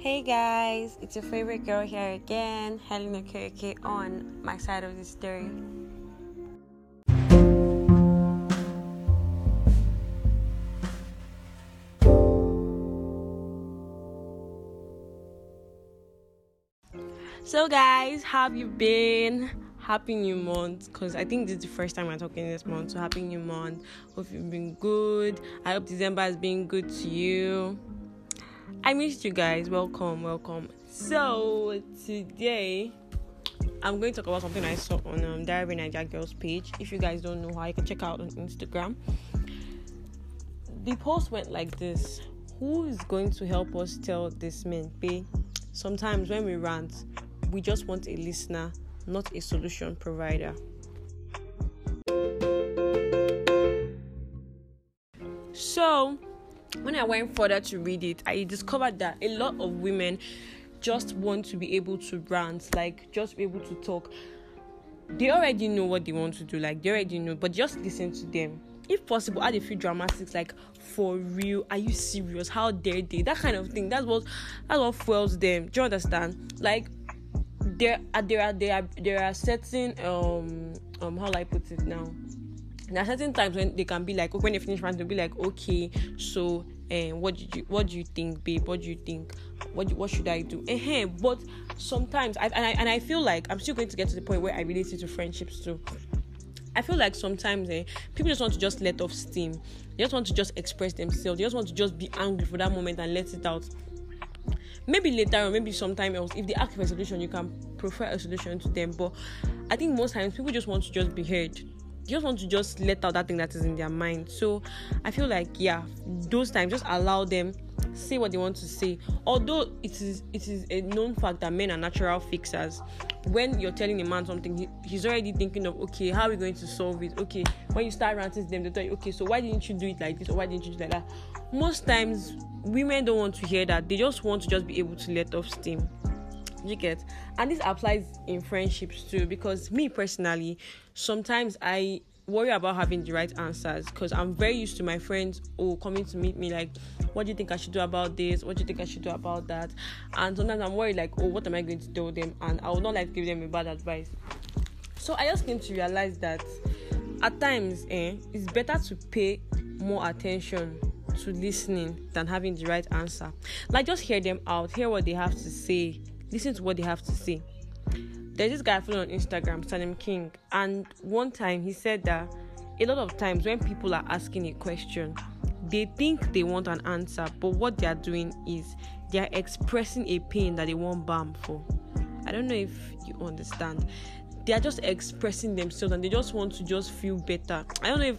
Hey guys, it's your favorite girl here again, Helen Okereke on my side of the story. So guys, how have you been? Happy new month because I think this is the first time I'm talking this month. So happy new month. Hope you've been good. I hope December has been good to you. I missed you guys. Welcome, welcome. So today I'm going to talk about something I saw on um, Diary Naija Girls page. If you guys don't know how, you can check out on Instagram. The post went like this: Who is going to help us tell this man? Pay. Sometimes when we rant, we just want a listener, not a solution provider. So, when I went further to read it, I discovered that a lot of women just want to be able to rant, like just be able to talk. They already know what they want to do, like they already know, but just listen to them. If possible, add a few dramatics, like for real, are you serious? How dare they? That kind of thing. That's what that's what fuels them. Do you understand? Like there are there are there are there are certain um um how I put it now? There are certain times when they can be like, when they finish ranting, they'll be like, okay, so um, what did you what do you think, babe? What do you think? What what should I do? uh But sometimes, I, and I and I feel like I'm still going to get to the point where I relate it to friendships too. I feel like sometimes eh, people just want to just let off steam. They just want to just express themselves. They just want to just be angry for that moment and let it out. Maybe later or maybe sometime else, if they ask for a solution, you can prefer a solution to them. But I think most times people just want to just be heard just want to just let out that thing that is in their mind. So I feel like yeah, those times just allow them say what they want to say. Although it is it is a known fact that men are natural fixers. When you're telling a man something, he, he's already thinking of okay, how are we going to solve it? Okay, when you start ranting to them, they tell you, okay, so why didn't you do it like this or why didn't you do like that? Most times women don't want to hear that. They just want to just be able to let off steam you get? And this applies in friendships too because me personally sometimes i worry about having the right answers because i'm very used to my friends oh coming to meet me like what do you think i should do about this? What do you think i should do about that? And sometimes i'm worried like oh what am i going to tell them? And i would not like to give them a bad advice. So i just came to realize that at times eh, it's better to pay more attention to listening than having the right answer. Like just hear them out hear what they have to say listen to what they have to say. There's this guy I follow on Instagram, Salim King, and one time he said that a lot of times when people are asking a question, they think they want an answer, but what they are doing is they are expressing a pain that they want balm for. I don't know if you understand. They are just expressing themselves and they just want to just feel better. I don't know if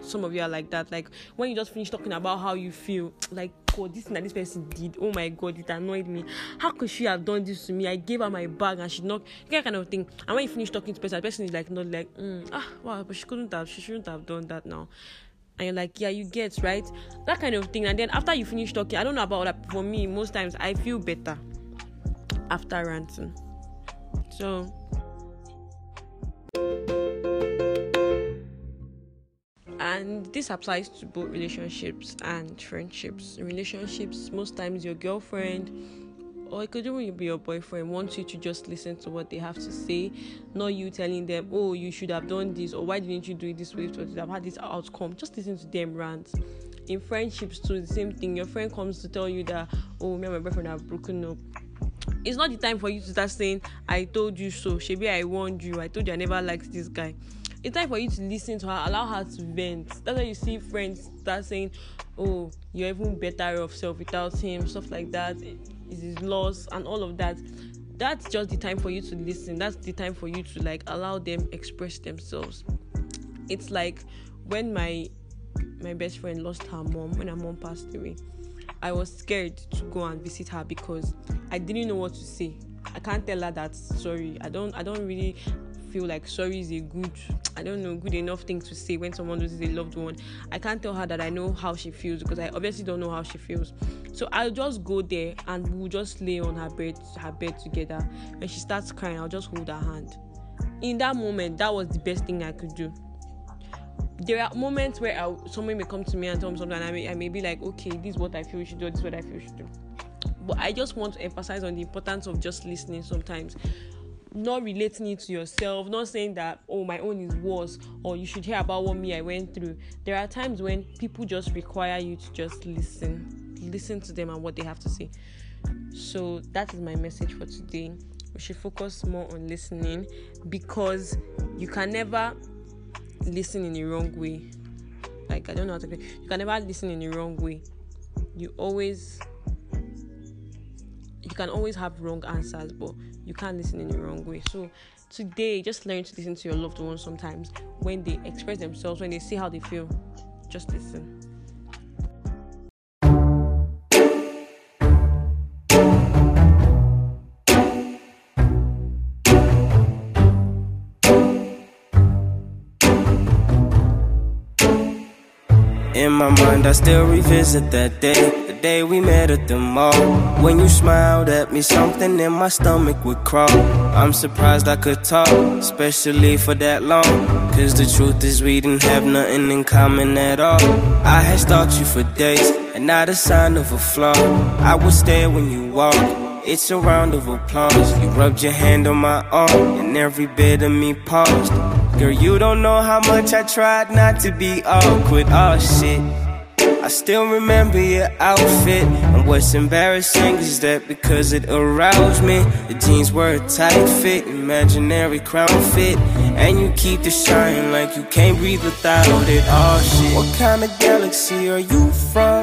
some of you are like that. Like when you just finish talking about how you feel, like God, this thing that this person did, oh my God, it annoyed me. How could she have done this to me? I gave her my bag and she not that kind of thing. And when you finish talking to person, the person is like not like, mm, ah, wow, but she couldn't have, she shouldn't have done that now. And you're like, yeah, you get right, that kind of thing. And then after you finish talking, I don't know about that. For me, most times I feel better after ranting. So and this applies to both relationships and friendships. Relationships most times your girlfriend or it could even be your boyfriend wants you to just listen to what they have to say not you telling them oh you should have done this or why didn't you do it this way? To have had this outcome. Just listen to them rant. In friendships too the same thing. Your friend comes to tell you that oh me and my boyfriend have broken up. It's not the time for you to start saying i told you so. Maybe i warned you. I told you i never liked this guy it's time for you to listen to her allow her to vent. That's why you see friends start saying oh you're even better off self without him stuff like that. Is his loss and all of that. That's just the time for you to listen. That's the time for you to like allow them express themselves. It's like when my my best friend lost her mom when her mom passed away i was scared to go and visit her because i didn't know what to say. I can't tell her that sorry i don't i don't really feel like sorry is a good i don't know good enough thing to say when someone loses a loved one. I can't tell her that i know how she feels because i obviously don't know how she feels. So i'll just go there and we'll just lay on her bed her bed together. When she starts crying i'll just hold her hand. In that moment that was the best thing i could do. There are moments where someone may come to me and tell me something and I may, I may be like okay this is what i feel you should do this is what i feel you should do. But I just want to emphasize on the importance of just listening sometimes not relating it to yourself, not saying that, oh, my own is worse, or you should hear about what me I went through. There are times when people just require you to just listen, listen to them and what they have to say. So, that is my message for today. We should focus more on listening because you can never listen in the wrong way. Like, I don't know how to you can never listen in the wrong way. You always you can always have wrong answers, but you can't listen in the wrong way. So today, just learn to listen to your loved ones sometimes when they express themselves, when they see how they feel. Just listen. In my mind, I still revisit that day, the day we met at the mall. When you smiled at me, something in my stomach would crawl. I'm surprised I could talk, especially for that long. Cause the truth is, we didn't have nothing in common at all. I had stalked you for days, and not a sign of a flaw. I would stare when you walk. It's a round of applause. You rubbed your hand on my arm, and every bit of me paused. Girl, you don't know how much I tried not to be awkward. Oh shit. I still remember your outfit. And what's embarrassing is that because it aroused me, the jeans were a tight fit, imaginary crown fit. And you keep the shine like you can't breathe without it. Oh shit. What kind of galaxy are you from?